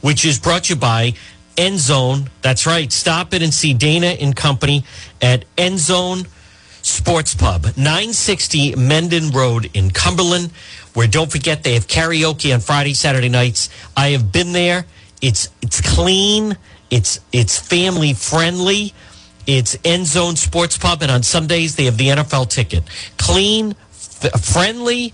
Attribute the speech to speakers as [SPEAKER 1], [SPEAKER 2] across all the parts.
[SPEAKER 1] which is brought to you by End Zone. That's right. Stop it and see Dana and company at End Zone Sports Pub, 960 Mendon Road in Cumberland, where don't forget they have karaoke on Friday, Saturday nights. I have been there. It's it's clean. It's it's family friendly. It's End Zone Sports Pub, and on Sundays they have the NFL ticket. Clean, friendly,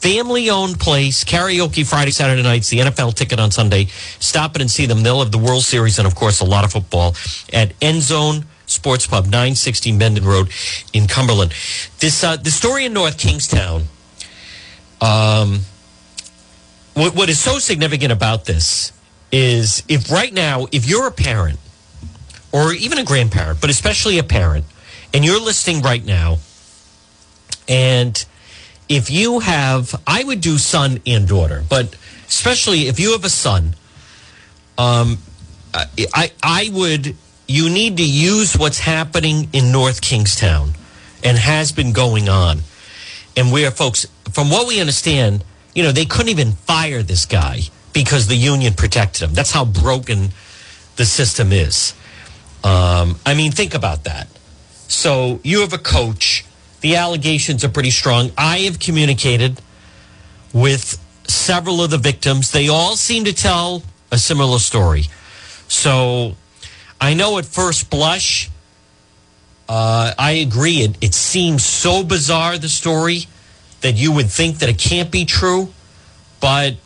[SPEAKER 1] family owned place, karaoke Friday, Saturday nights, the NFL ticket on Sunday. Stop it and see them. They'll have the World Series and, of course, a lot of football at End Zone Sports Pub, 960 Mendon Road in Cumberland. This uh, the story in North Kingstown. Um, what, what is so significant about this is if right now, if you're a parent or even a grandparent, but especially a parent, and you're listening right now, and if you have, I would do son and daughter, but especially if you have a son, um, I, I would, you need to use what's happening in North Kingstown and has been going on. And where folks, from what we understand, you know, they couldn't even fire this guy because the union protected him. That's how broken the system is. Um, I mean, think about that. So you have a coach the allegations are pretty strong. I have communicated with several of the victims. They all seem to tell a similar story. So I know at first blush, uh, I agree. It, it seems so bizarre, the story, that you would think that it can't be true. But,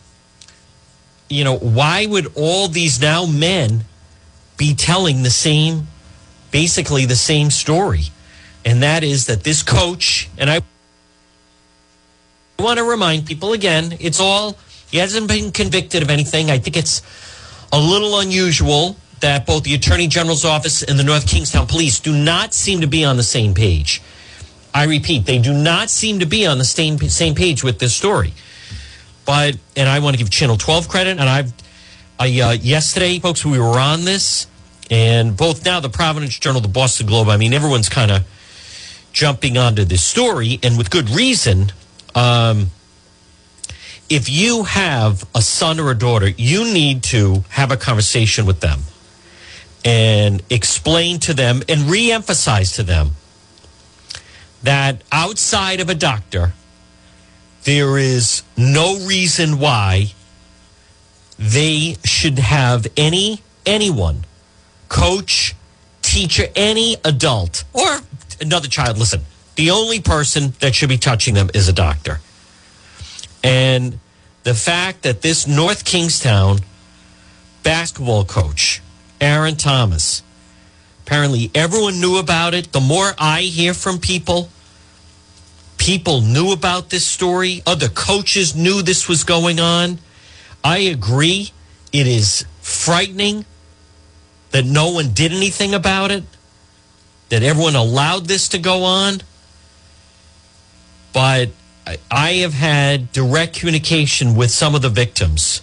[SPEAKER 1] you know, why would all these now men be telling the same, basically the same story? And that is that this coach, and I want to remind people again, it's all, he hasn't been convicted of anything. I think it's a little unusual that both the Attorney General's office and the North Kingstown Police do not seem to be on the same page. I repeat, they do not seem to be on the same, same page with this story. But, and I want to give Channel 12 credit, and I've, I, uh, yesterday, folks, we were on this, and both now the Providence Journal, the Boston Globe, I mean, everyone's kind of jumping onto this story, and with good reason. Um, if you have a son or a daughter, you need to have a conversation with them and explain to them and re-emphasize to them that outside of a doctor, there is no reason why they should have any anyone, coach, teacher, any adult, or another child, listen, the only person that should be touching them is a doctor. And the fact that this North Kingstown basketball coach, Aaron Thomas, apparently everyone knew about it. The more I hear from people, people knew about this story. Other coaches knew this was going on. I agree. It is frightening that no one did anything about it that everyone allowed this to go on. But I have had direct communication with some of the victims.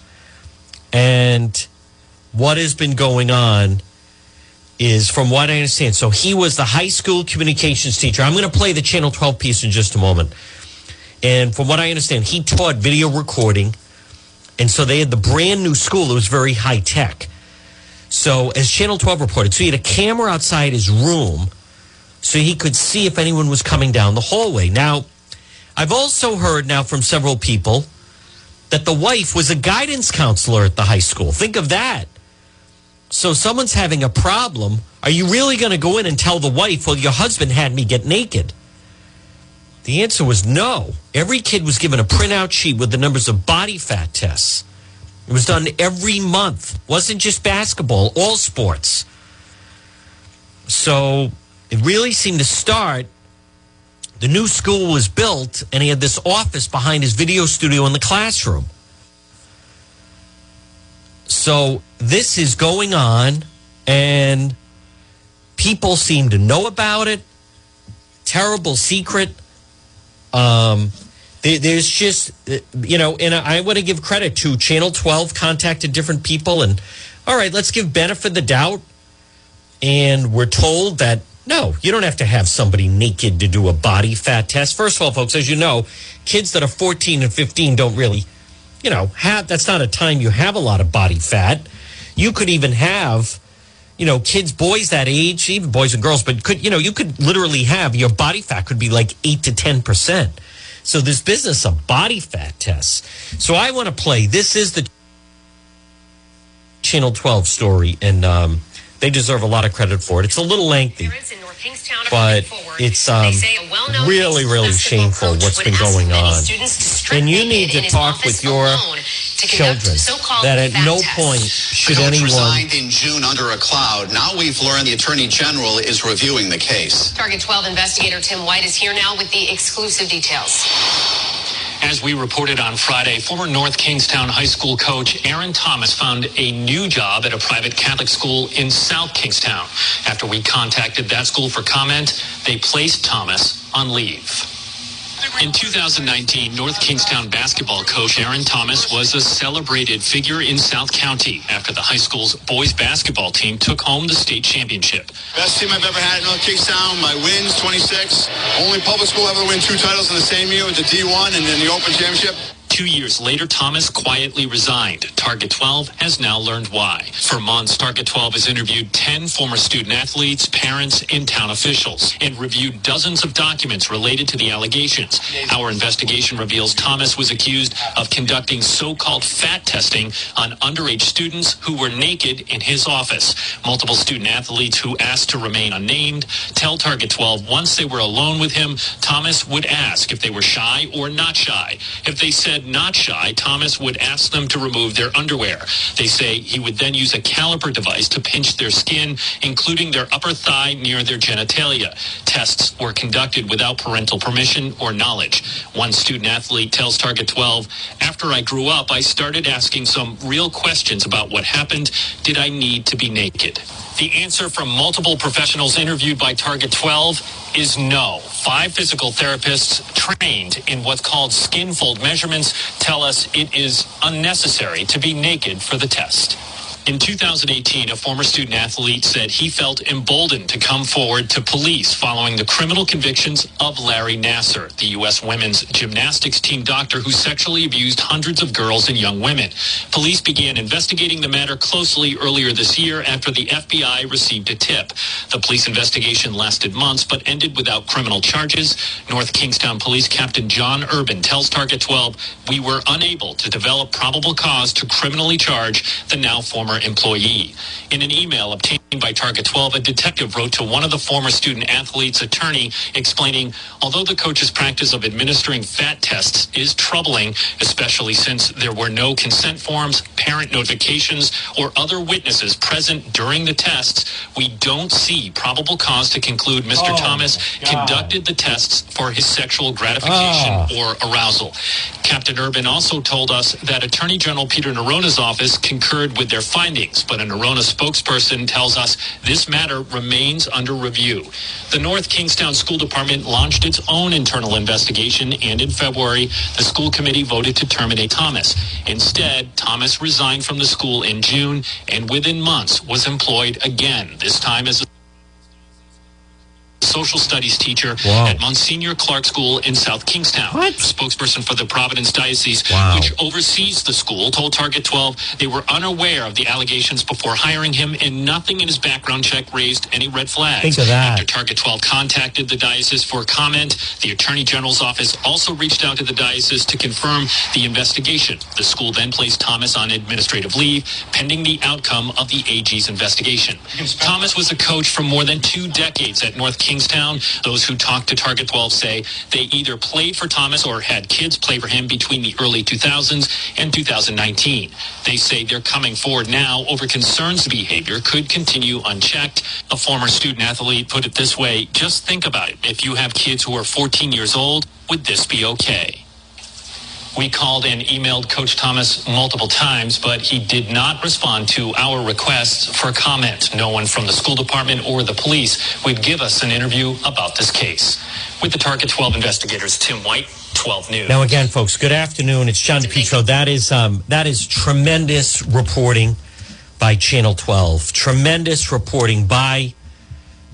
[SPEAKER 1] And what has been going on is, from what I understand, so he was the high school communications teacher. I'm going to play the Channel 12 piece in just a moment. And from what I understand, he taught video recording. And so they had the brand new school. It was very high tech. So, as Channel 12 reported, so he had a camera outside his room so he could see if anyone was coming down the hallway. Now, I've also heard now from several people that the wife was a guidance counselor at the high school. Think of that. So, someone's having a problem. Are you really going to go in and tell the wife, well, your husband had me get naked? The answer was no. Every kid was given a printout sheet with the numbers of body fat tests. It was done every month. Wasn't just basketball, all sports. So it really seemed to start. The new school was built, and he had this office behind his video studio in the classroom. So this is going on, and people seem to know about it. Terrible secret. Um, there's just uh, you know and i want to give credit to channel 12 contacted different people and all right let's give benefit of the doubt and we're told that no you don't have to have somebody naked to do a body fat test first of all folks as you know kids that are 14 and 15 don't really you know, have that's not a time you have a lot of body fat. You could even have, you know, kids, boys that age, even boys and girls, but could, you know, you could literally have your body fat could be like eight to 10%. So this business of body fat tests. So I want to play. This is the Channel 12 story, and um, they deserve a lot of credit for it. It's a little lengthy, but it's um, really, really shameful what's been going on. And you need to talk with your children that at no point should
[SPEAKER 2] Coach
[SPEAKER 1] anyone.
[SPEAKER 2] resigned in June under a cloud. Now we've learned the attorney general is reviewing the case.
[SPEAKER 3] Target 12 investigator Tim White is here now with the exclusive details.
[SPEAKER 4] As we reported on Friday, former North Kingstown High School coach Aaron Thomas found a new job at a private Catholic school in South Kingstown. After we contacted that school for comment, they placed Thomas on leave. In 2019, North Kingstown basketball coach Aaron Thomas was a celebrated figure in South County after the high school's boys basketball team took home the state championship.
[SPEAKER 5] Best team I've ever had in North Kingstown. My wins, 26. Only public school ever win two titles in the same year with the D1 and then the Open Championship.
[SPEAKER 4] Two years later, Thomas quietly resigned. Target 12 has now learned why. For months, Target 12 has interviewed 10 former student athletes, parents, and town officials, and reviewed dozens of documents related to the allegations. Our investigation reveals Thomas was accused of conducting so-called fat testing on underage students who were naked in his office. Multiple student athletes who asked to remain unnamed tell Target 12 once they were alone with him, Thomas would ask if they were shy or not shy. If they said not shy, Thomas would ask them to remove their underwear. They say he would then use a caliper device to pinch their skin, including their upper thigh near their genitalia. Tests were conducted without parental permission or knowledge. One student athlete tells Target 12, after I grew up, I started asking some real questions about what happened. Did I need to be naked? The answer from multiple professionals interviewed by Target 12 is no. Five physical therapists trained in what's called skin fold measurements tell us it is unnecessary to be naked for the test. In 2018, a former student athlete said he felt emboldened to come forward to police following the criminal convictions of Larry Nassar, the U.S. women's gymnastics team doctor who sexually abused hundreds of girls and young women. Police began investigating the matter closely earlier this year after the FBI received a tip. The police investigation lasted months but ended without criminal charges. North Kingstown Police Captain John Urban tells Target 12, we were unable to develop probable cause to criminally charge the now former employee. In an email obtained by Target 12, a detective wrote to one of the former student athletes' attorney explaining, although the coach's practice of administering fat tests is troubling, especially since there were no consent forms, parent notifications, or other witnesses present during the tests, we don't see probable cause to conclude Mr.
[SPEAKER 1] Oh,
[SPEAKER 4] Thomas
[SPEAKER 1] God.
[SPEAKER 4] conducted the tests for his sexual gratification
[SPEAKER 1] Oh.
[SPEAKER 4] or arousal. Captain Urban also told us that Attorney General Peter Neronha's office concurred with their findings, but a Neronha spokesperson tells us this matter remains under review. The North Kingstown School Department launched its own internal investigation, and in February, the school committee voted to terminate Thomas. Instead, Thomas resigned from the school in June and within months was employed again, this time as a social studies teacher
[SPEAKER 1] Wow.
[SPEAKER 4] at Monsignor Clarke School in South Kingstown.
[SPEAKER 1] What?
[SPEAKER 4] A spokesperson for the Providence Diocese,
[SPEAKER 1] Wow.
[SPEAKER 4] which oversees the school, told Target 12 they were unaware of the allegations before hiring him, and nothing in his background check raised any red flags.
[SPEAKER 1] Think of that.
[SPEAKER 4] After Target 12 contacted the diocese for comment, the Attorney General's office also reached out to the diocese to confirm the investigation. The school then placed Thomas on administrative leave, pending the outcome of the AG's investigation. Thomas was a coach for more than two decades at North Kingstown. Those who talked to Target 12 say they either played for Thomas or had kids play for him between the early 2000s and 2019. They say they're coming forward now over concerns the behavior could continue unchecked. A former student athlete put it this way, just think about it. If you have kids who are 14 years old, would this be okay? We called and emailed Coach Thomas multiple times, but he did not respond to our requests for comment. No one from the school department or the police would give us an interview about this case. With the Target 12 investigators, Tim White, 12 News.
[SPEAKER 1] Now, again, folks, good afternoon. It's John DePetro. That is um, that is tremendous reporting by Channel 12. Tremendous reporting by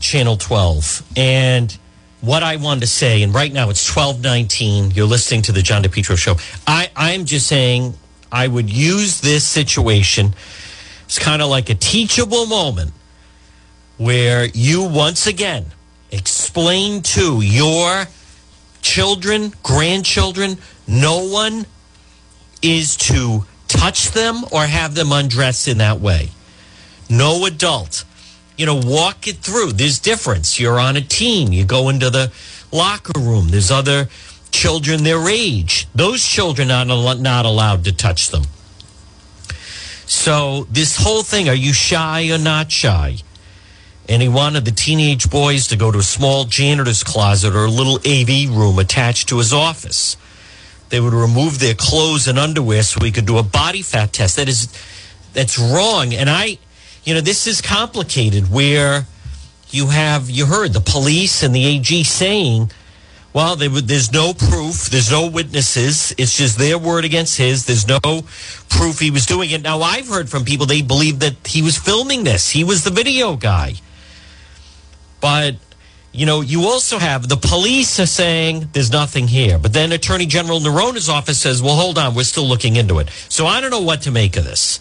[SPEAKER 1] Channel 12. And what I wanted to say, and right now it's 1219. You're listening to the John DePetro show. I, I'm just saying, I would use this situation. It's kind of like a teachable moment where you once again explain to your children, grandchildren, no one is to touch them or have them undressed in that way. No adult. You know, walk it through. There's difference. You're on a team. You go into the locker room. There's other children their age. Those children are not allowed to touch them. So this whole thing, are you shy or not shy? And he wanted the teenage boys to go to a small janitor's closet or a little AV room attached to his office. They would remove their clothes and underwear so we could do a body fat test. That is, that's wrong. And I, you know, this is complicated where you have, you heard the police and the AG saying, well, there's no proof. There's no witnesses. It's just their word against his. There's no proof he was doing it. Now, I've heard from people they believe that he was filming this. He was the video guy. But, you know, you also have the police are saying there's nothing here. But then Attorney General Neronha's office says, well, hold on, we're still looking into it. So I don't know what to make of this.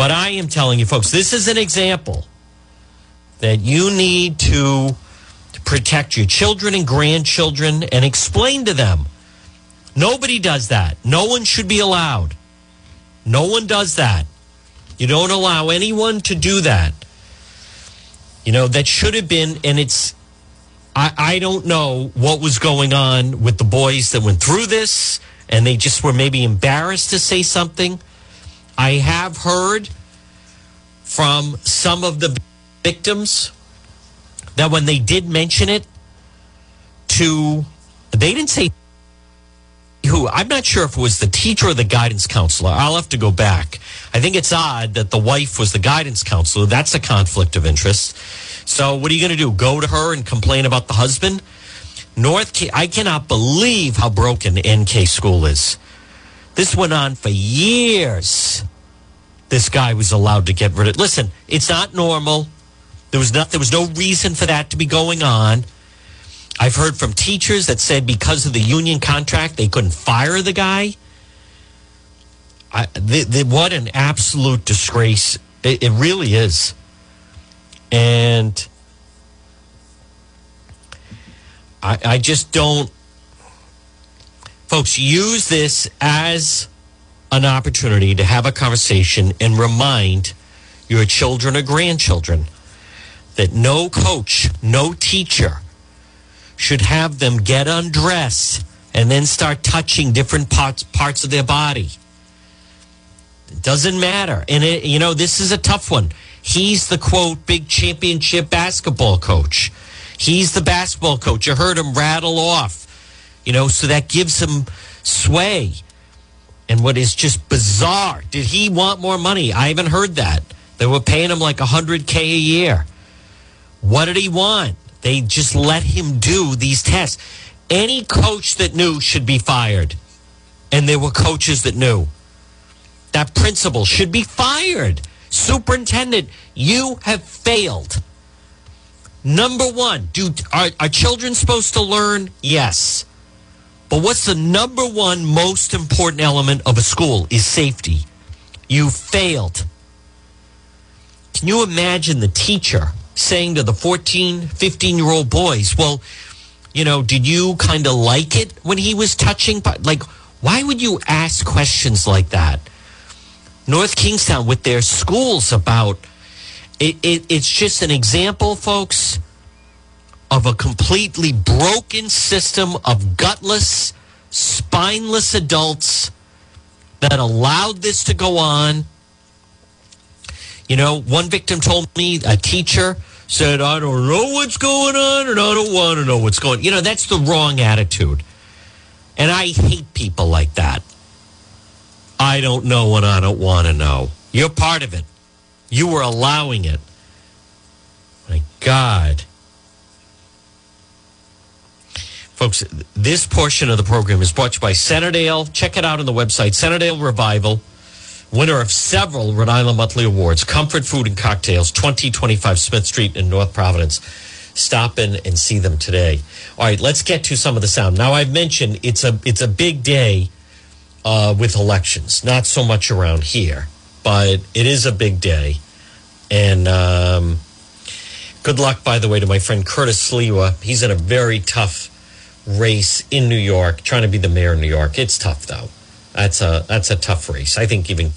[SPEAKER 1] But I am telling you, folks, this is an example that you need to protect your children and grandchildren and explain to them. Nobody does that. No one should be allowed. No one does that. You don't allow anyone to do that. You know, that should have been, and it's, I, I don't know what was going on with the boys that went through this and they just were maybe embarrassed to say something. I have heard from some of the victims that when they did mention it to, they didn't say who. I'm not sure if it was the teacher or the guidance counselor. I'll have to go back. I think it's odd that the wife was the guidance counselor. That's a conflict of interest. So what are you going to do? Go to her and complain about the husband? North, I cannot believe how broken NK school is. This went on for years. This guy was allowed to get rid of. Listen, it's not normal. There was not. There was no reason for that to be going on. I've heard from teachers that said because of the union contract, they couldn't fire the guy. I, the, the, what an absolute disgrace! It, it really is, and I, I just don't. Folks, use this as an opportunity to have a conversation and remind your children or grandchildren that no coach, no teacher should have them get undressed and then start touching different parts parts of their body. It doesn't matter. And it, you know, this is a tough one. He's the quote big championship basketball coach. He's the basketball coach. You heard him rattle off. You know, so that gives him sway. And what is just bizarre, did he want more money? I haven't heard that. They were paying him like 100K a year. What did he want? They just let him do these tests. Any coach that knew should be fired. And there were coaches that knew. That principal should be fired. Superintendent, you have failed. Number one, do are, are children supposed to learn? Yes. But what's the number one most important element of a school is safety. You failed. Can you imagine the teacher saying to the 14, 15 year old boys, well, you know, did you kind of like it when he was touching? Like, why would you ask questions like that? North Kingstown with their schools about it, it, it's just an example, folks, of a completely broken system of gutless, spineless adults that allowed this to go on. You know, one victim told me a teacher said, I don't know what's going on and I don't want to know what's going on. You know, that's the wrong attitude. And I hate people like that. I don't know and I don't want to know. You're part of it. You were allowing it. My God. Folks, this portion of the program is brought to you by Centredale. Check it out on the website, Centredale Revival winner of several Rhode Island Monthly Awards, Comfort Food and Cocktails, 2025 Smith Street in North Providence. Stop in and see them today. All right, let's get to some of the sound. Now I've mentioned it's a it's a big day uh, with elections. Not so much around here, but it is a big day. And um, good luck, by the way, to my friend Curtis Sliwa. He's in a very tough race in New York, trying to be the mayor of New York. It's tough, though. That's a that's a tough race. I think even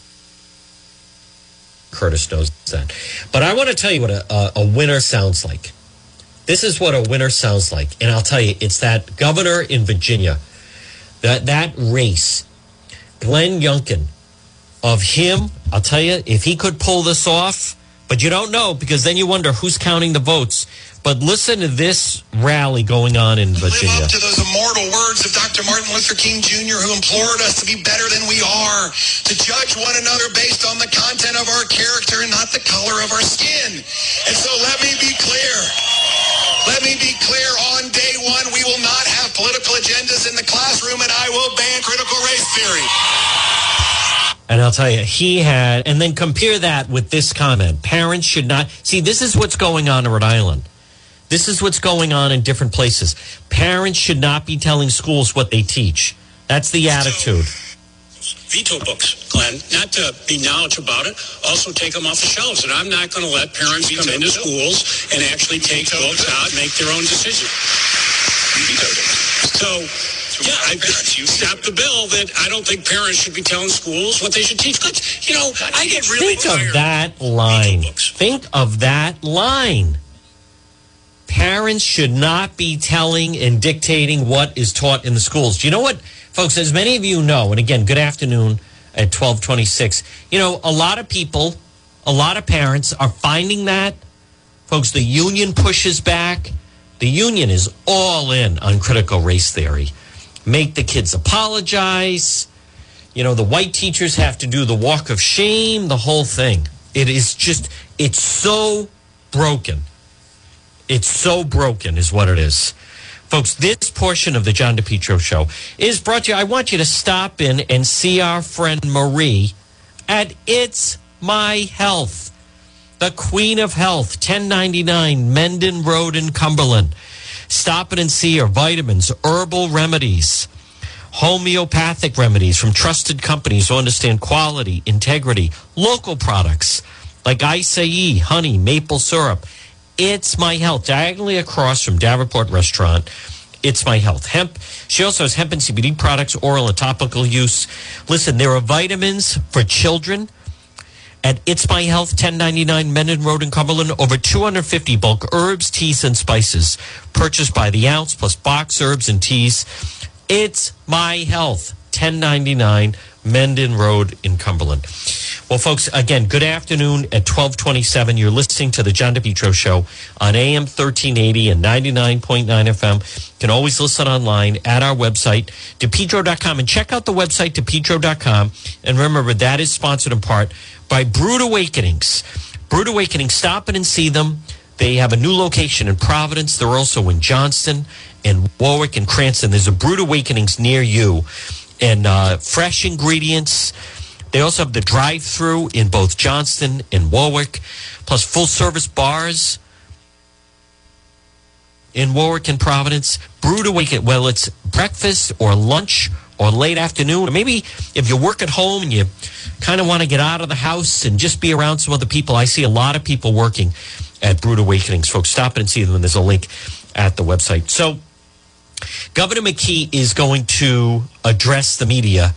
[SPEAKER 1] Curtis knows that. But I want to tell you what a, a, winner sounds like. This is what a winner sounds like, and I'll tell you, it's that governor in Virginia, that that race, Glenn Youngkin, of him. I'll tell you, if he could pull this off, but you don't know because then you wonder who's counting the votes. But listen to this rally going on in Virginia.
[SPEAKER 6] Live up to those immortal words of Dr. Martin Luther King Jr., who implored us to be better than we are, to judge one another based on the content of our character and not the color of our skin. And so let me be clear. Let me be clear. On day one, we will not have political agendas in the classroom, and I will ban critical race theory.
[SPEAKER 1] And I'll tell you, he had, and then compare that with this comment. Parents should not see. This is what's going on in Rhode Island. This is what's going on in different places. Parents should not be telling schools what they teach. That's the attitude.
[SPEAKER 7] veto books, Glenn, not to be knowledge about it, also take them off the shelves. And I'm not going to let parents come into schools and actually take books out and make their own decision. So, yeah, I stop the bill that I don't think parents should be telling schools what they should teach. But, you know, I get really
[SPEAKER 1] Think
[SPEAKER 7] tired.
[SPEAKER 1] of that line. Think of that line. Parents should not be telling and dictating what is taught in the schools. Do you know what, folks? As many of you know, and again, good afternoon at twelve twenty six. You know, a lot of people, a lot of parents are finding that, folks. The union pushes back. The union is all in on critical race theory. Make the kids apologize. You know, the white teachers have to do the walk of shame, the whole thing. It is just, it's so broken. It's so broken, is what it is. Folks, this portion of the John DePetro show is brought to you. I want you to stop in and see our friend Marie at It's My Health, the Queen of Health, 1099 Mendon Road in Cumberland. Stop in and see her vitamins, herbal remedies homeopathic remedies from trusted companies who understand quality, integrity, local products like acai, honey, maple syrup. It's My Health, diagonally across from Davenport Restaurant. It's My Health. Hemp. She also has hemp and CBD products, oral and topical use. Listen, there are vitamins for children at It's My Health, 1099 Mendon Road in Cumberland. Over 250 bulk herbs, teas, and spices purchased by the ounce, plus box herbs and teas. It's My Health, 1099 Mendon Road in Cumberland. Well, folks, again, good afternoon at 1227. You're listening to the John DePetro Show on AM 1380 and 99.9 FM. You can always listen online at our website, DePetro.com. And check out the website, DePetro.com. And remember, that is sponsored in part by Brewed Awakenings. Brewed Awakenings, stop in and see them. They have a new location in Providence. They're also in Johnston and Warwick and Cranston. There's a Brewed Awakenings near you. And uh, fresh ingredients. They also have the drive through in both Johnston and Warwick, plus full service bars in Warwick and Providence. Brewed Awaken, well, it's breakfast or lunch or late afternoon. Or maybe if you work at home and you kind of want to get out of the house and just be around some other people. I see a lot of people working at Brewed Awakenings. Folks, stop and see them. There's a link at the website. So, Governor McKee is going to address the media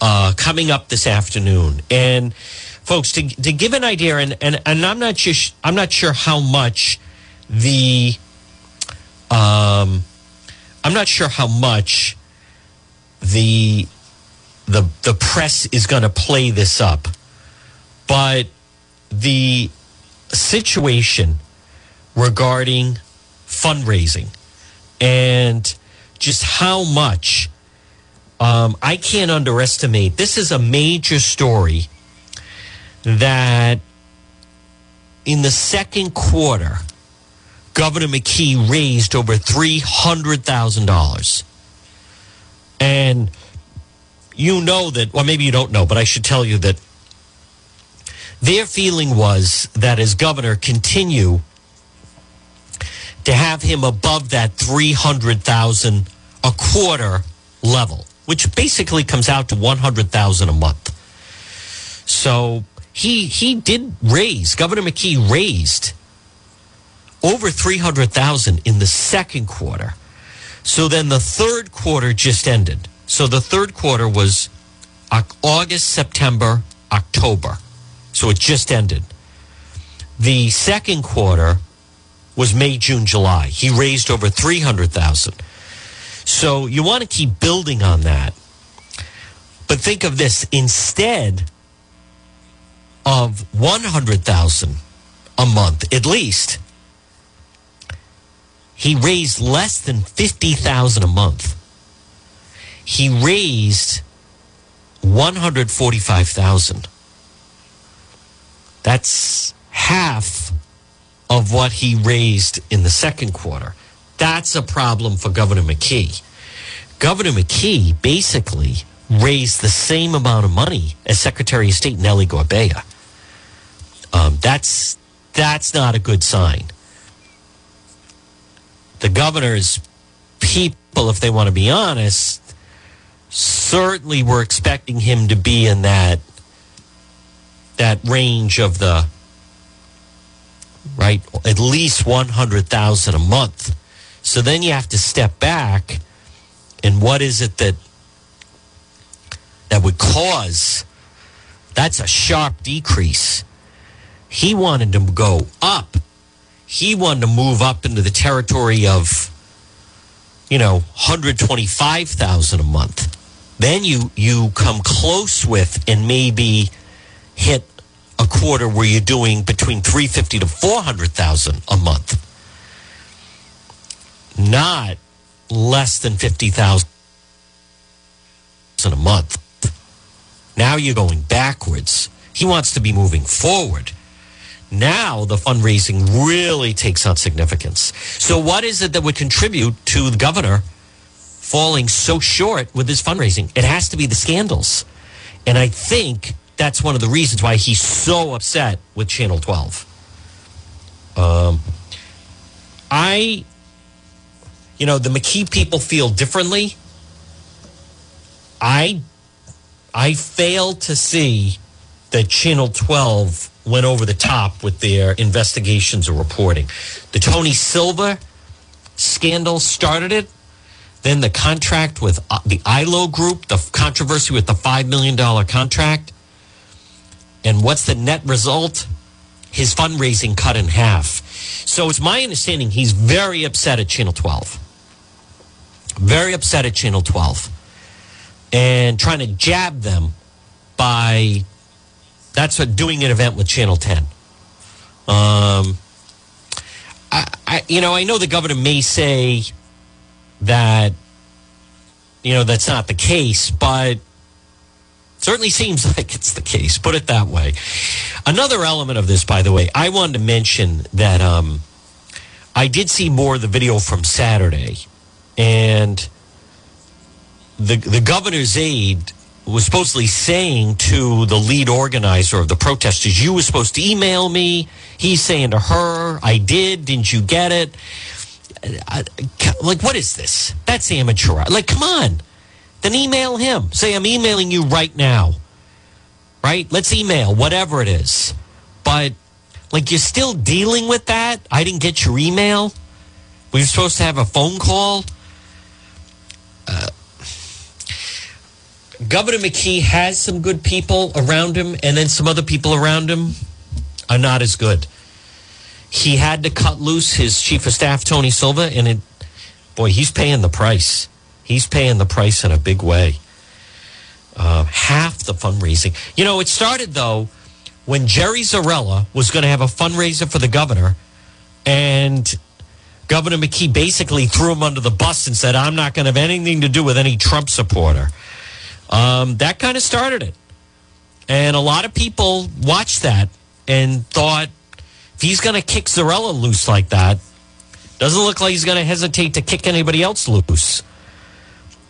[SPEAKER 1] uh, coming up this afternoon. And folks, to, to give an idea, and, and, and I'm not just I'm not sure how much the um, I'm not sure how much the the the press is going to play this up, but the situation regarding fundraising and just how much um, I can't underestimate. This is a major story that in the second quarter, Governor McKee raised over $300,000. And you know that, well, maybe you don't know, but I should tell you that their feeling was that as governor, continue to have him above that 300,000 a quarter level. which basically comes out to 100,000 a month. So he he did raise Governor McKee raised over 300,000 in the second quarter. So then the third quarter just ended. So the third quarter was August, September, October. So it just ended. The second quarter was May, June, July. He raised over 300,000. So you want to keep building on that. But think of this instead of 100,000 a month at least he raised less than 50,000 a month. He raised 145,000. That's half of what he raised in the second quarter. That's a problem for Governor McKee. Governor McKee basically raised the same amount of money as Secretary of State Nellie Gorbea. Um, that's that's not a good sign. The governor's people, if they want to be honest, certainly were expecting him to be in that that range of the right at least 100,000 a month. So then you have to step back and what is it that that would cause that's a sharp decrease. He wanted to go up. He wanted to move up into the territory of you know 125,000 a month. Then you you come close with and maybe hit a quarter where you're doing between 350 to 400,000 a month. Not less than 50,000 a month. Now you're going backwards. He wants to be moving forward. Now the fundraising really takes on significance. So, what is it that would contribute to the governor falling so short with his fundraising? It has to be the scandals. And I think that's one of the reasons why he's so upset with Channel 12. Um, I, you know, the McKee people feel differently. I, I fail to see that Channel 12 went over the top with their investigations or reporting. The Tony Silva scandal started it. Then the contract with uh, the ILO group, the controversy with the $5 million contract. And what's the net result? His fundraising cut in half. So it's my understanding he's very upset at Channel 12. Very upset at Channel 12. And trying to jab them by that's what doing an event with Channel 10. Um, I, I, you know, I know the governor may say that, you know, that's not the case, but certainly seems like it's the case. Put it that way. Another element of this, by the way, I wanted to mention that um, I did see more of the video from Saturday, and the the governor's aide was supposedly saying to the lead organizer of the protesters, "You were supposed to email me." He's saying to her, "I did. Didn't you get it?" Uh, I, like, what is this? That's amateur. Like, come on. Then email him. Say, I'm emailing you right now. Right? Let's email, whatever it is. But, like, you're still dealing with that? I didn't get your email? We were supposed to have a phone call? Governor McKee has some good people around him, and then some other people around him are not as good. He had to cut loose his chief of staff, Tony Silva, and it, boy, he's paying the price. He's paying the price in a big way. Uh, half the fundraising. You know, it started though when Jerry Zarrella was going to have a fundraiser for the governor, and Governor McKee basically threw him under the bus and said, I'm not going to have anything to do with any Trump supporter. Um, that kind of started it. And a lot of people watched that and thought, if he's going to kick Zarrella loose like that, doesn't look like he's going to hesitate to kick anybody else loose.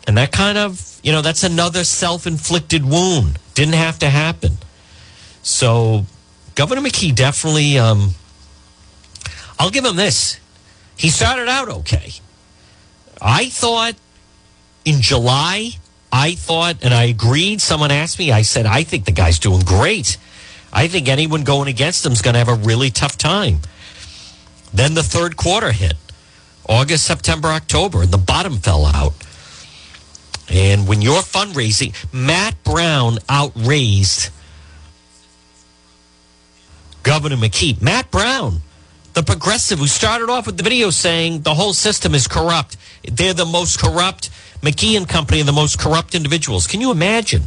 [SPEAKER 1] And that kind of, you know, that's another self inflicted wound. Didn't have to happen. So Governor McKee definitely, um, I'll give him this. He started out okay. I thought in July I thought, and I agreed. Someone asked me, I said, I think the guy's doing great. I think anyone going against him is going to have a really tough time. Then the third quarter hit August, September, October, and the bottom fell out. And when you're fundraising, Matt Brown outraised Governor McKee. Matt Brown, the progressive who started off with the video saying the whole system is corrupt. They're the most corrupt. McKee and company are the most corrupt individuals. Can you imagine?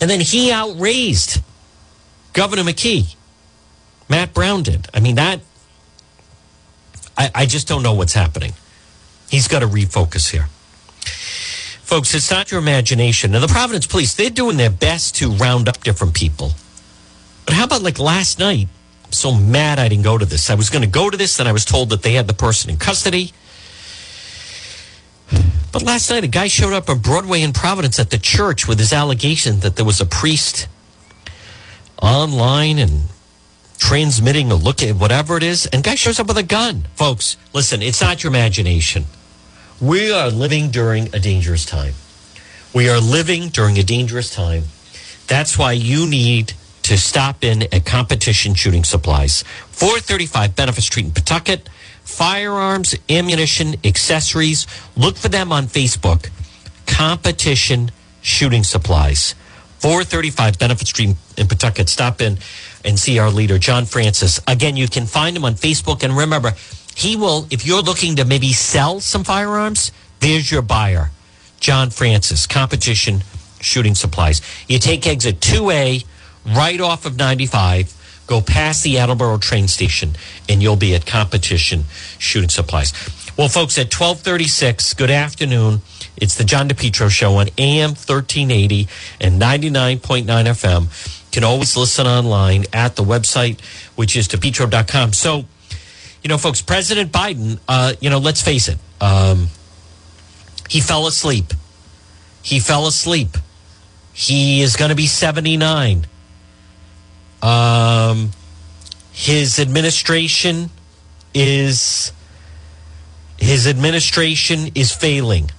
[SPEAKER 1] And then he outraised Governor McKee. Matt Brown did. I mean, that, I, I just don't know what's happening. He's got to refocus here. Folks, it's not your imagination. And the Providence Police, they're doing their best to round up different people. But how about like last night? So mad I didn't go to this. I was going to go to this, then I was told that they had the person in custody. But last night, a guy showed up on Broadway in Providence at the church with his allegation that there was a priest online and transmitting a look at whatever it is, and guy shows up with a gun. Folks, listen, it's not your imagination. We are living during a dangerous time. We are living during a dangerous time. That's why you need to stop in at Competition Shooting Supplies, 435 Benefit Street in Pawtucket. Firearms, ammunition, accessories. Look for them on Facebook. Competition Shooting Supplies, 435 Benefit Street in Pawtucket. Stop in and see our leader, John Francis. Again, you can find him on Facebook. And remember, he will, if you're looking to maybe sell some firearms, there's your buyer, John Francis, Competition Shooting Supplies. You take exit 2A right off of 95 go past the Attleboro train station and you'll be at competition shooting supplies. Well, folks, at 1236, good afternoon. It's the John DePetro show on AM 1380 and 99.9 FM. You can always listen online at the website, which is depetro.com. So, you know, folks, President Biden, uh, you know, let's face it, um, he fell asleep. He fell asleep. He is going to be 79. Um, his administration is his administration is failing.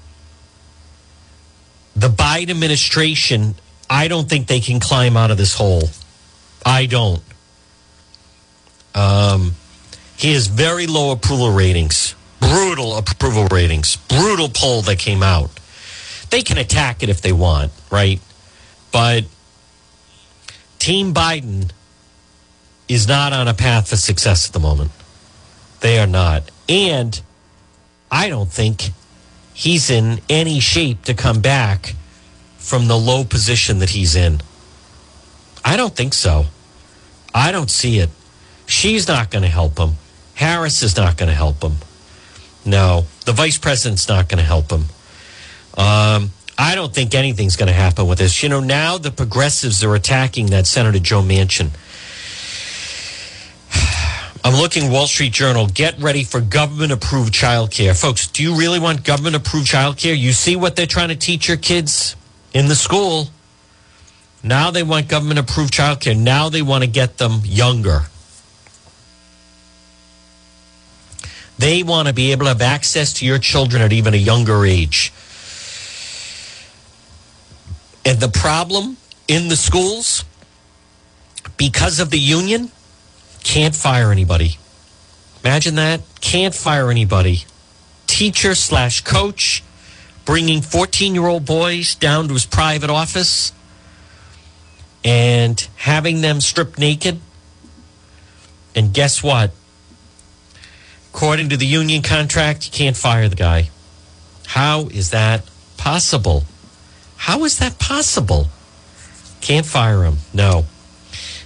[SPEAKER 1] The Biden administration, I don't think they can climb out of this hole. I don't. Um, he has very low approval ratings, brutal approval ratings, brutal poll that came out. They can attack it if they want, right? But Team Biden is not on a path for success at the moment. They are not. And I don't think he's in any shape to come back from the low position that he's in. I don't think so. I don't see it. She's not going to help him. Harris is not going to help him. No, the vice president's not going to help him. Um, I don't think anything's going to happen with this. You know, now the progressives are attacking that Senator Joe Manchin. I'm looking Wall Street Journal. Get ready for government approved childcare. Folks, do you really want government approved childcare? You see what they're trying to teach your kids in the school. Now they want government approved childcare. Now they want to get them younger. They want to be able to have access to your children at even a younger age. And the problem in the schools, because of the union, can't fire anybody. Imagine that. Can't fire anybody. Teacher slash coach bringing 14 year old boys down to his private office and having them stripped naked. And guess what? According to the union contract, you can't fire the guy. How is that possible? How is that possible? Can't fire him. No.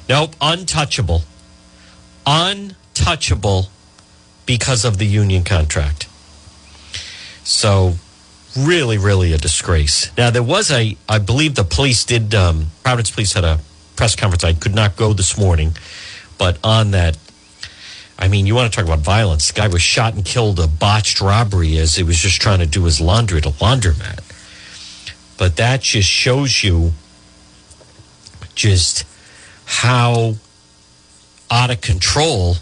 [SPEAKER 1] Nope. Untouchable. Untouchable because of the union contract. So, really, really a disgrace. Now, there was a, I believe the police did, um, Providence Police had a press conference. I could not go this morning, but on that, I mean, you want to talk about violence. The guy was shot and killed a botched robbery as he was just trying to do his laundry at a laundromat. But that just shows you just how out of control,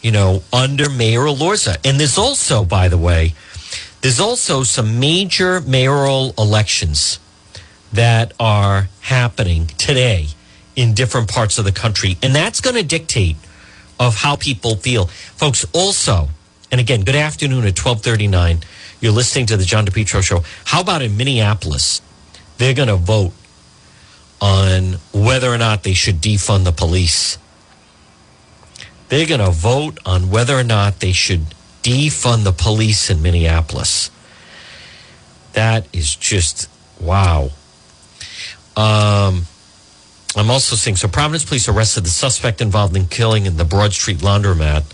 [SPEAKER 1] you know, under Mayor Elorza. And there's also, by the way, There's also some major mayoral elections that are happening today in different parts of the country, and that's going to dictate of how people feel. Folks, also, and again, good afternoon at 1239. You're listening to the John DePetro show. How about in Minneapolis? They're going to vote on whether or not they should defund the police. They're going to vote on whether or not they should defund the police in Minneapolis. That is just wow. Um, I'm also seeing so Providence police arrested the suspect involved in killing in the Broad Street laundromat.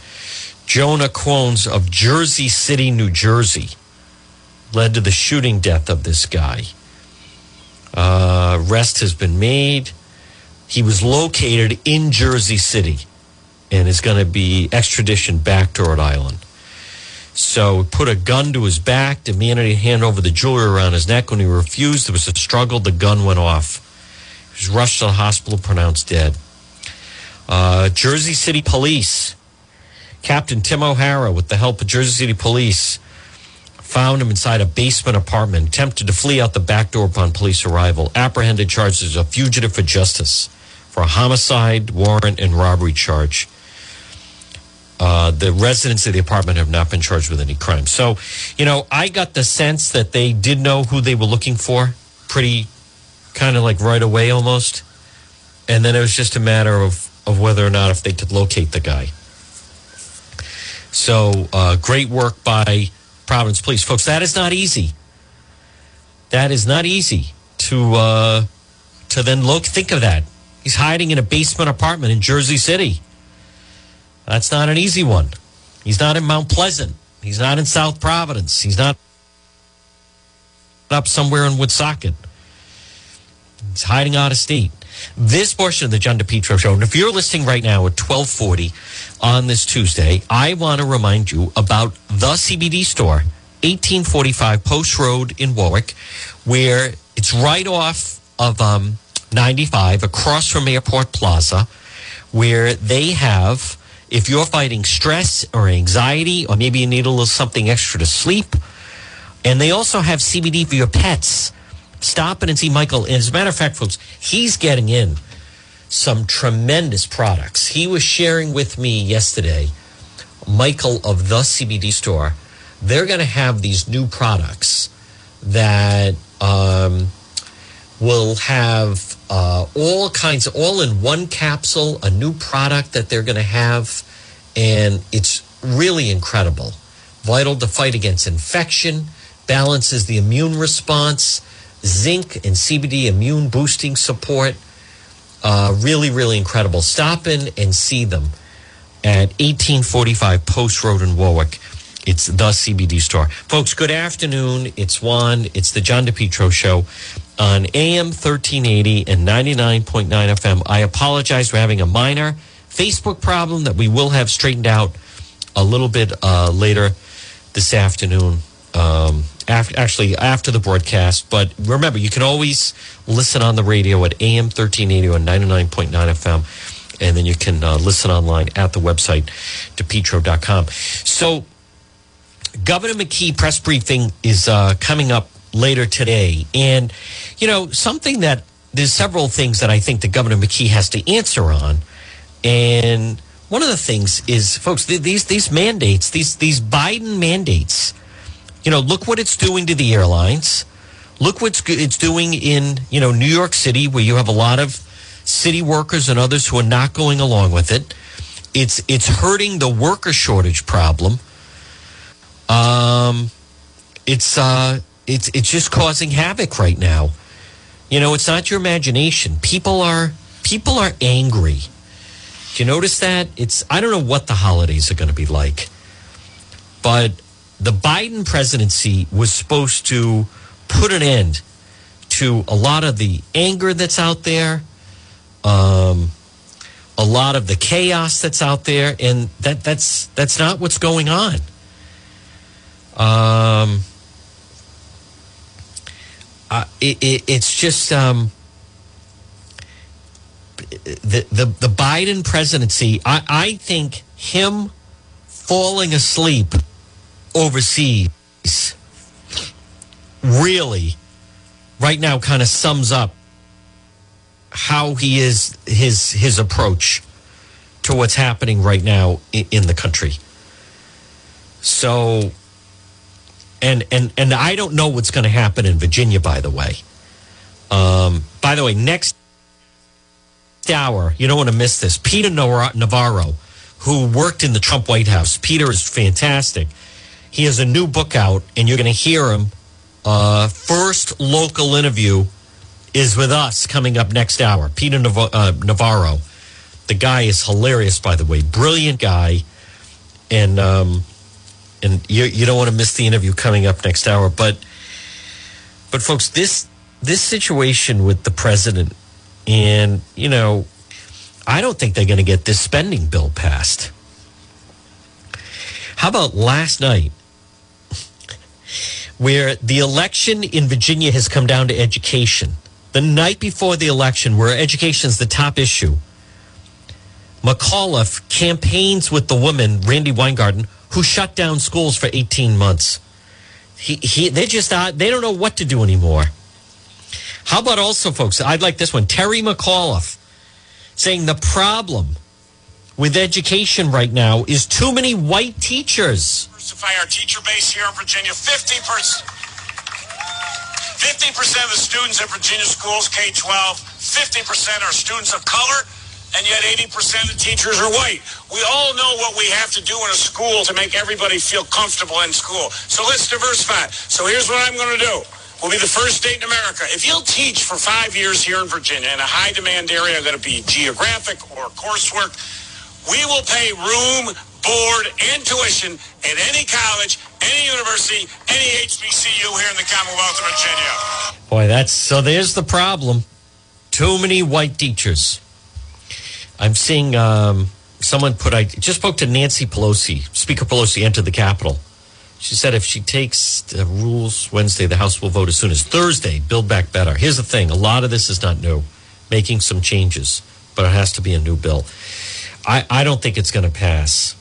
[SPEAKER 1] Jonah Quones of Jersey City, New Jersey, led to the shooting death of this guy. Uh, arrest has been made. He was located in Jersey City and is going to be extradition back to Rhode Island. So put a gun to his back, demanded he hand over the jewelry around his neck. When he refused, there was a struggle. The gun went off. He was rushed to the hospital, pronounced dead. Uh, Jersey City Police, Captain Tim O'Hara, with the help of Jersey City Police, found him inside a basement apartment, attempted to flee out the back door upon police arrival, apprehended charged as a fugitive for justice for a homicide, warrant, and robbery charge. Uh, the residents of the apartment have not been charged with any crime. So, you know, I got the sense that they did know who they were looking for pretty kind of like right away almost. And then it was just a matter of, of whether or not if they could locate the guy. So, uh, great work by Providence Police. Folks, that is not easy. That is not easy to, uh, to then look, think of that. He's hiding in a basement apartment in Jersey City. That's not an easy one. He's not in Mount Pleasant. He's not in South Providence. He's not up somewhere in Woonsocket. He's hiding out of state. This portion of the John DePetro show, and if you're listening right now at 1240 on this Tuesday, I want to remind you about the CBD store, 1845 Post Road in Warwick, where it's right off of um, 95 across from Airport Plaza, where they have if you're fighting stress or anxiety, or maybe you need a little something extra to sleep, and they also have CBD for your pets. Stop in and see Michael. And as a matter of fact, folks, he's getting in some tremendous products. He was sharing with me yesterday, Michael of the CBD store. They're going to have these new products that um, will have uh, all kinds, all in one capsule, a new product that they're going to have. And it's really incredible. Vital to fight against infection, balances the immune response, zinc and CBD immune boosting support. Uh, really, really incredible. Stop in and see them at 1845 Post Road in Warwick. It's the CBD store. Folks, good afternoon. It's Juan. It's the John DePetro show on AM 1380 and 99.9 FM. I apologize for having a minor Facebook problem that we will have straightened out a little bit uh, later this afternoon. Um, after, actually, after the broadcast. But remember, you can always listen on the radio at AM 1380 and 99.9 FM. And then you can uh, listen online at the website, depetro.com. So, Governor McKee press briefing is uh, coming up later today. And, you know, something that there's several things that I think the Governor McKee has to answer on. And one of the things is, folks, these these mandates, these these Biden mandates, you know, look what it's doing to the airlines. Look what it's doing in, you know, New York City, where you have a lot of city workers and others who are not going along with it. It's it's hurting the worker shortage problem. Um, it's uh, it's it's just causing havoc right now. You know, it's not your imagination. People are people are angry. Do you notice that? It's I don't know what the holidays are going to be like, but the Biden presidency was supposed to put an end to a lot of the anger that's out there, um, a lot of the chaos that's out there, and that that's that's not what's going on. Um, uh, it, it, it's just um, the, the the Biden presidency. I, I think him falling asleep overseas really right now kind of sums up how he is his his approach to what's happening right now in, in the country. So and and and I don't know what's going to happen in Virginia by the way. Um, by the way, next hour, you don't want to miss this. Peter Navarro, who worked in the Trump White House. Peter is fantastic. He has a new book out, and you're going to hear him. Uh, first local interview is with us coming up next hour. Peter Nav- uh, Navarro. The guy is hilarious, by the way. Brilliant guy. And um, and you, you don't want to miss the interview coming up next hour. But but folks, this this situation with the president and you know, I don't think they're going to get this spending bill passed. How about last night, where the election in Virginia has come down to education? The night before the election, where education is the top issue, McAuliffe campaigns with the woman, Randi Weingarten, who shut down schools for 18 months. He, he, they just uh, they don't know what to do anymore. How about also, folks? I'd like this one. Terry McAuliffe saying the problem with education right now is too many white teachers.
[SPEAKER 8] Diversify our teacher base here in Virginia. 50 percent. 50% of the students in Virginia schools, K 12, 50% are students of color, and yet 80% of teachers are white. We all know what we have to do in a school to make everybody feel comfortable in school. So let's diversify. So here's what I'm going to do. We'll be the first state in America. If you'll teach for five years here in Virginia in a high demand area, that it be geographic or coursework, we will pay room, board, and tuition at any college, any university, any HBCU here in the Commonwealth of Virginia.
[SPEAKER 1] Boy, that's so there's the problem. Too many white teachers. I'm seeing um, someone put, I just spoke to Nancy Pelosi. Speaker Pelosi entered the Capitol. She said if she takes the rules Wednesday, the House will vote as soon as Thursday. Build back better. Here's the thing: a lot of this is not new, making some changes, but it has to be a new bill. I, I don't think it's going to pass.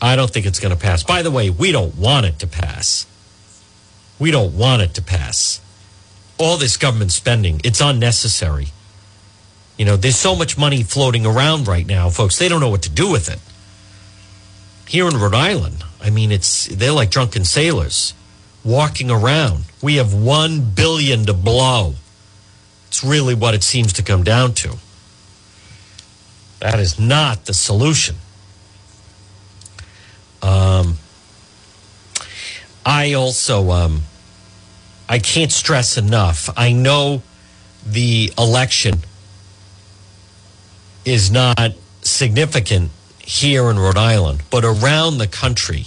[SPEAKER 1] I don't think it's going to pass. By the way, we don't want it to pass. We don't want it to pass. All this government spending, it's unnecessary. You know, there's so much money floating around right now, folks. They don't know what to do with it. Here in Rhode Island, I mean, it's they're like drunken sailors walking around. We have one billion to blow. It's really what it seems to come down to. That is not the solution. Um, I also, um, I can't stress enough. I know the election is not significant here in Rhode Island, but around the country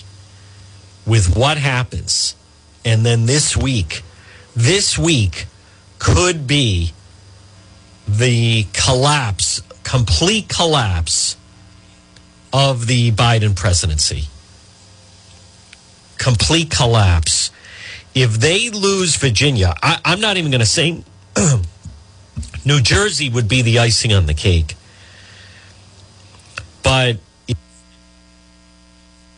[SPEAKER 1] with what happens. And then this week, this week could be the collapse, complete collapse of the Biden presidency. Complete collapse. If they lose Virginia, I, am not even going to say New Jersey would be the icing on the cake. But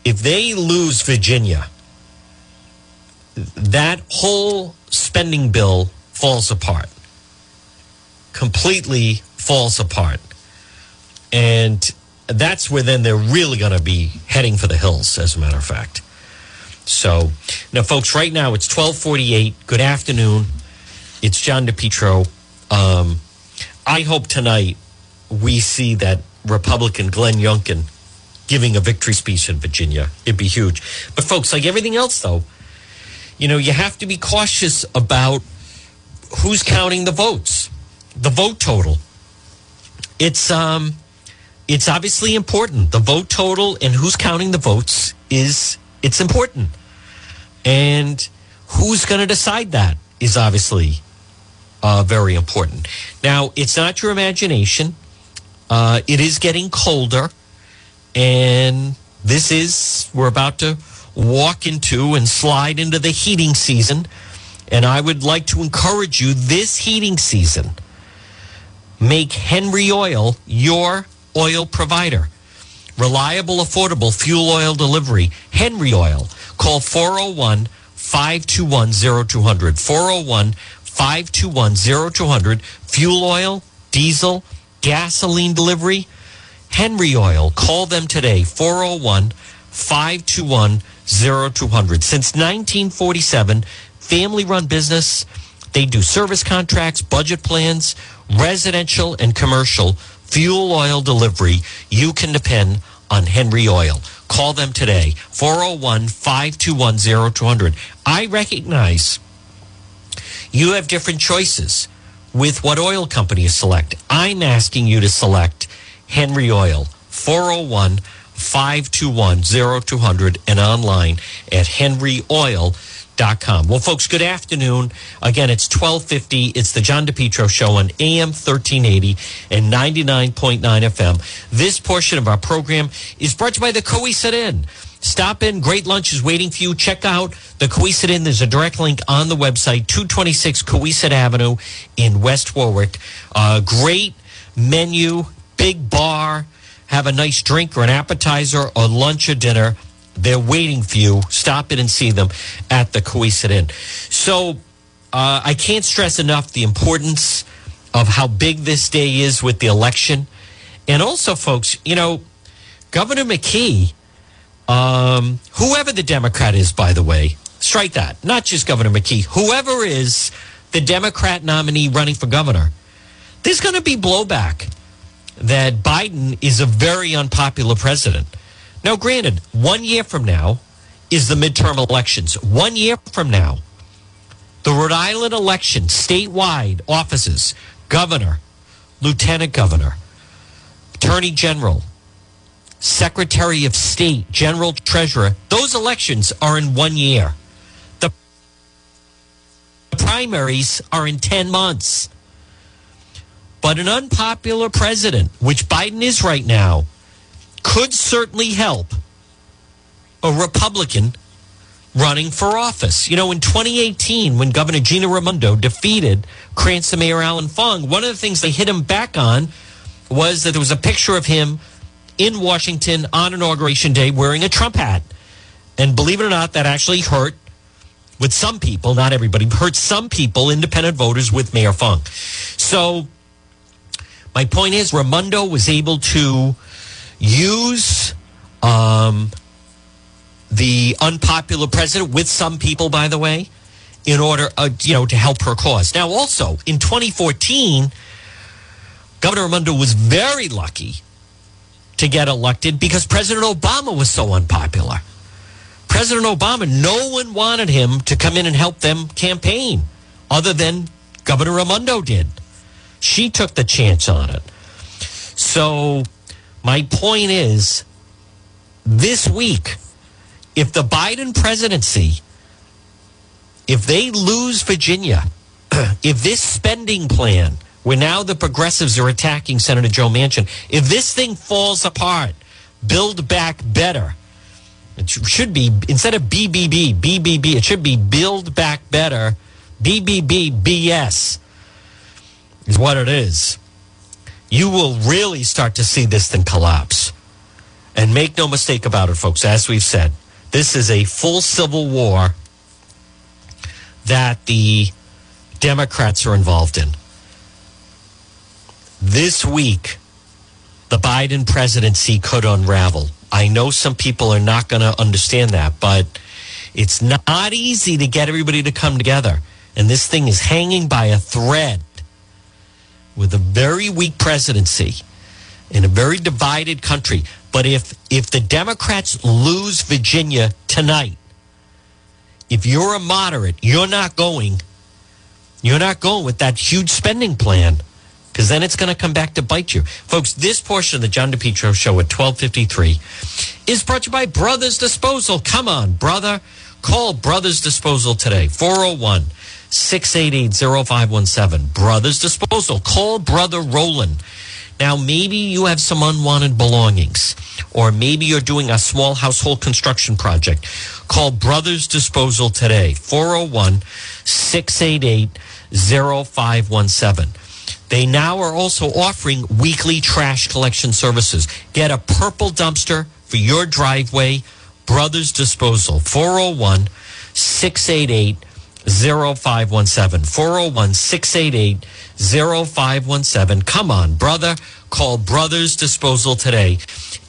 [SPEAKER 1] if they lose Virginia, that whole spending bill falls apart. Completely falls apart. And that's where then they're really going to be heading for the hills, as a matter of fact. So now, folks, right now it's 1248. Good afternoon. It's John DePetro. Um, I hope tonight we see that Republican Glenn Youngkin giving a victory speech in Virginia. It'd be huge. But folks, like everything else though, you know, you have to be cautious about who's counting the votes, the vote total. It's um it's obviously important. The vote total and who's counting the votes is it's important. And who's going to decide that is obviously uh, very important. Now, it's not your imagination. Uh, it is getting colder, and this is, we're about to walk into and slide into the heating season. And I would like to encourage you this heating season, make Henry Oil your oil provider. Reliable, affordable fuel oil delivery. Henry Oil. Call 401 521 0200. 401 521 0200. Fuel oil, diesel, gasoline delivery, Henry Oil. Call them today, 401 521 0200. Since 1947, family run business. They do service contracts, budget plans, residential and commercial fuel oil delivery. You can depend on Henry Oil. Call them today, 401 521 0200. I recognize you have different choices with what oil company you select. I'm asking you to select Henry Oil, 401 521 0200 and online at henryoil.com. Well, folks, good afternoon. Again, it's 1250. It's the John DePetro Show on AM 1380 and 99.9 FM. This portion of our program is brought to you by the Cowesett Inn. Stop in. Great lunch is waiting for you. Check out the Cowesett Inn. There's a direct link on the website, 226 Cowesett Avenue in West Warwick. Uh, great menu, big bar. Have a nice drink or an appetizer or lunch or dinner. They're waiting for you. Stop in and see them at the Cowesett Inn. So uh, I can't stress enough the importance of how big this day is with the election. And also, folks, you know, Governor McKee um, whoever the Democrat is, by the way, strike that. Not just Governor McKee. Whoever is the Democrat nominee running for governor, there's going to be blowback that Biden is a very unpopular president. Now, granted, one year from now is the midterm elections. One year from now, the Rhode Island election, statewide offices, governor, lieutenant governor, attorney general, Secretary of State, General Treasurer, those elections are in one year. The primaries are in 10 months. But an unpopular president, which Biden is right now, could certainly help a Republican running for office. You know, in 2018, when Governor Gina Raimondo defeated Cranston Mayor Allan Fung, one of the things they hit him back on was that there was a picture of him in Washington on Inauguration Day wearing a Trump hat. And believe it or not, that actually hurt with some people, not everybody, hurt some people, independent voters with Mayor Fung. So my point is, Raimondo was able to use um, the unpopular president with some people, by the way, in order, uh, you know, to help her cause. Now, also in 2014, Governor Raimondo was very lucky to get elected because President Obama was so unpopular. President Obama, no one wanted him to come in and help them campaign other than Governor Raimondo did. She took the chance on it. So, my point is this week, if the Biden presidency, if they lose Virginia, if this spending plan, where now the progressives are attacking Senator Joe Manchin. If this thing falls apart, build back better. It should be, instead of BBB, BBB, it should be build back better. BBB, BS is what it is. You will really start to see this thing collapse. And make no mistake about it, folks, as we've said, this is a full civil war that the Democrats are involved in this week, the Biden presidency could unravel. I know some people are not going to understand that, but it's not easy to get everybody to come together. And this thing is hanging by a thread with a very weak presidency in a very divided country. But if if the Democrats lose Virginia tonight, if you're a moderate, you're not going. You're not going with that huge spending plan because then it's going to come back to bite you. Folks, this portion of the John DePetro show at 1253 is brought to you by Brothers Disposal. Come on, brother. Call Brothers Disposal today, 401 688 0517. Brothers Disposal. Call Brother Roland. Now, maybe you have some unwanted belongings, or maybe you're doing a small household construction project. Call Brothers Disposal today, 401 688 0517. They now are also offering weekly trash collection services. Get a purple dumpster for your driveway. Brothers Disposal, 401 688 0517. 401 688 0517. Come on, brother. Call Brothers Disposal today.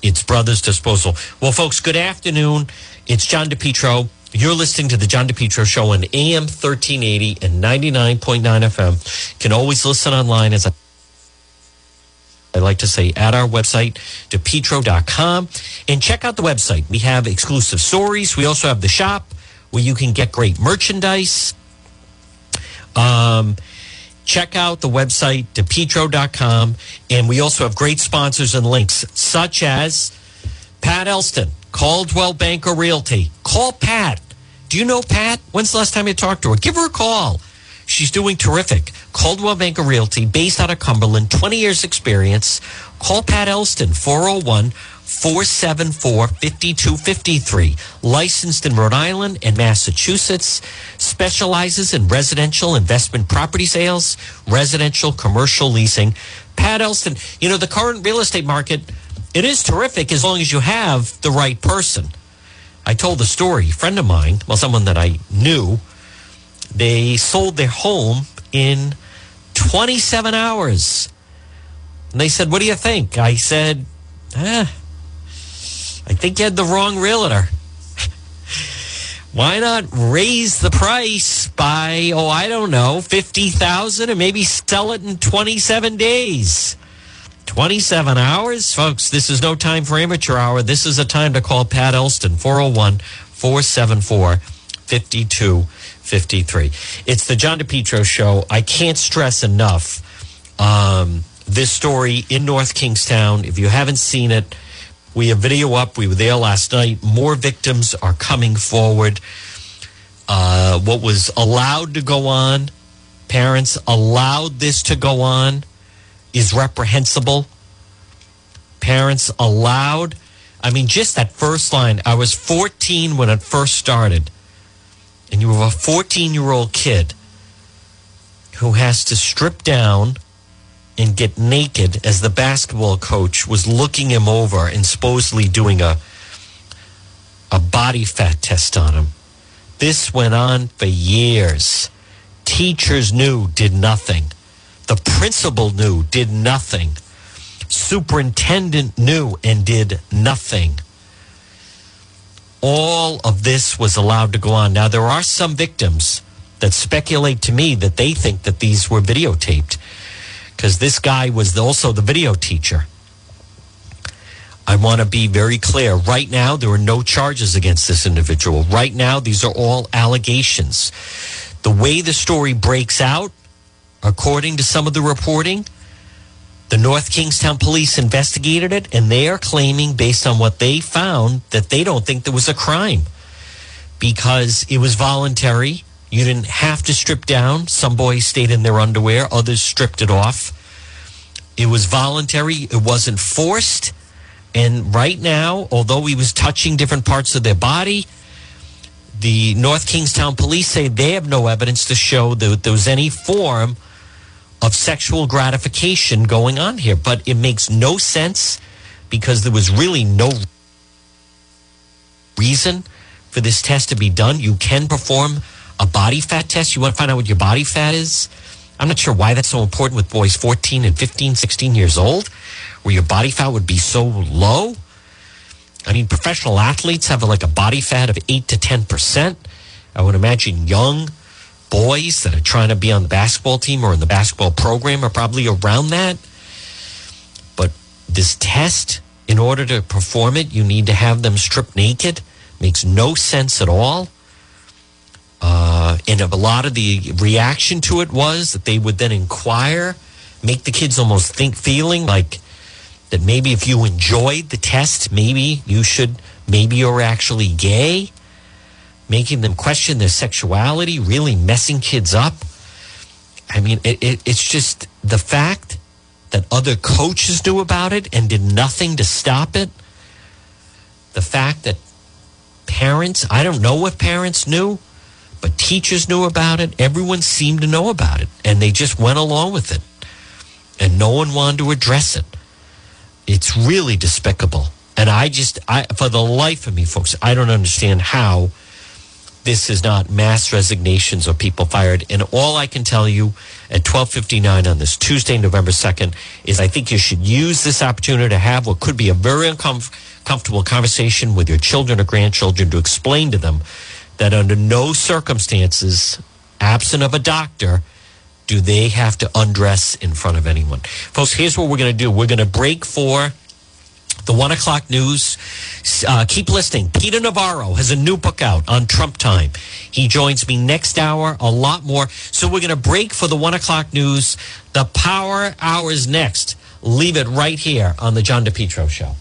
[SPEAKER 1] It's Brothers Disposal. Well, folks, good afternoon. It's John DePetro. You're listening to the John DePetro Show on AM 1380 and 99.9 FM. You Can always listen online as I I like to say at our website, depetro.com, and check out the website. We have exclusive stories. We also have the shop where you can get great merchandise. Um, check out the website, depetro.com, and we also have great sponsors and links, such as Pat Elston, Coldwell Banker Realty. Call Pat. Do you know Pat? When's the last time you talked to her? Give her a call. She's doing terrific. Coldwell Banker Realty, based out of Cumberland, 20 years experience. Call Pat Elston, 401 474 5253. Licensed in Rhode Island and Massachusetts. Specializes in residential investment property sales, residential commercial leasing. Pat Elston, you know, the current real estate market, it is terrific as long as you have the right person. I told the story, a friend of mine, well, someone that I knew, they sold their home in 27 hours. And they said, What do you think? I said, eh, I think you had the wrong realtor. Why not raise the price by, oh, I don't know, 50,000 and maybe sell it in 27 days? 27 hours? Folks, this is no time for amateur hour. This is a time to call Pat Elston, 401 474 5253. It's the John DePetro show. I can't stress enough um, this story in North Kingstown. If you haven't seen it, we have video up. We were there last night. More victims are coming forward. Uh, what was allowed to go on, parents allowed this to go on, is reprehensible. Parents allowed, I mean, just that first line. I was 14 when it first started, and you have a 14 year old kid who has to strip down and get naked as the basketball coach was looking him over and supposedly doing a a body fat test on him. This went on for years. Teachers knew, did nothing. The principal knew, did nothing. Superintendent knew and did nothing. All of this was allowed to go on. Now, there are some victims that speculate to me that they think that these were videotaped because this guy was also the video teacher. I want to be very clear. Right now, there are no charges against this individual. Right now, these are all allegations. The way the story breaks out, according to some of the reporting, the North Kingstown police investigated it, and they are claiming, based on what they found, that they don't think there was a crime because it was voluntary. You didn't have to strip down. Some boys stayed in their underwear, others stripped it off. It was voluntary, it wasn't forced. And right now, although he was touching different parts of their body, the North Kingstown police say they have no evidence to show that there was any form of sexual gratification going on here. But it makes no sense because there was really no reason for this test to be done. You can perform a body fat test. You want to find out what your body fat is? I'm not sure why that's so important with boys 14 and 15, 16 years old, where your body fat would be so low. I mean, professional athletes have like a body fat of 8 to 10%. I would imagine young boys that are trying to be on the basketball team or in the basketball program are probably around that. But this test, in order to perform it, you need to have them stripped naked. Makes no sense at all. Uh, and a lot of the reaction to it was that they would then inquire, make the kids almost think, feeling like that maybe if you enjoyed the test, maybe you should, maybe you're actually gay, making them question their sexuality, really messing kids up. I mean, it, it, it's just the fact that other coaches knew about it and did nothing to stop it. The fact that parents, I don't know what parents knew, but teachers knew about it. Everyone seemed to know about it, and they just went along with it. And no one wanted to address it. It's really despicable. And I just, I, for the life of me, folks, I don't understand how this is not mass resignations or people fired. And all I can tell you at 12:59 on this Tuesday, November 2nd, is I think you should use this opportunity to have what could be a very uncomfortable conversation with your children or grandchildren to explain to them that under no circumstances, absent of a doctor, do they have to undress in front of anyone. Folks, here's what we're going to do. We're going to break for the one o'clock news. Uh, keep listening. Peter Navarro has a new book out on Trump time. He joins me next hour, a lot more. So we're going to break for the one o'clock news. The power hours next. Leave it right here on the John DePetro show.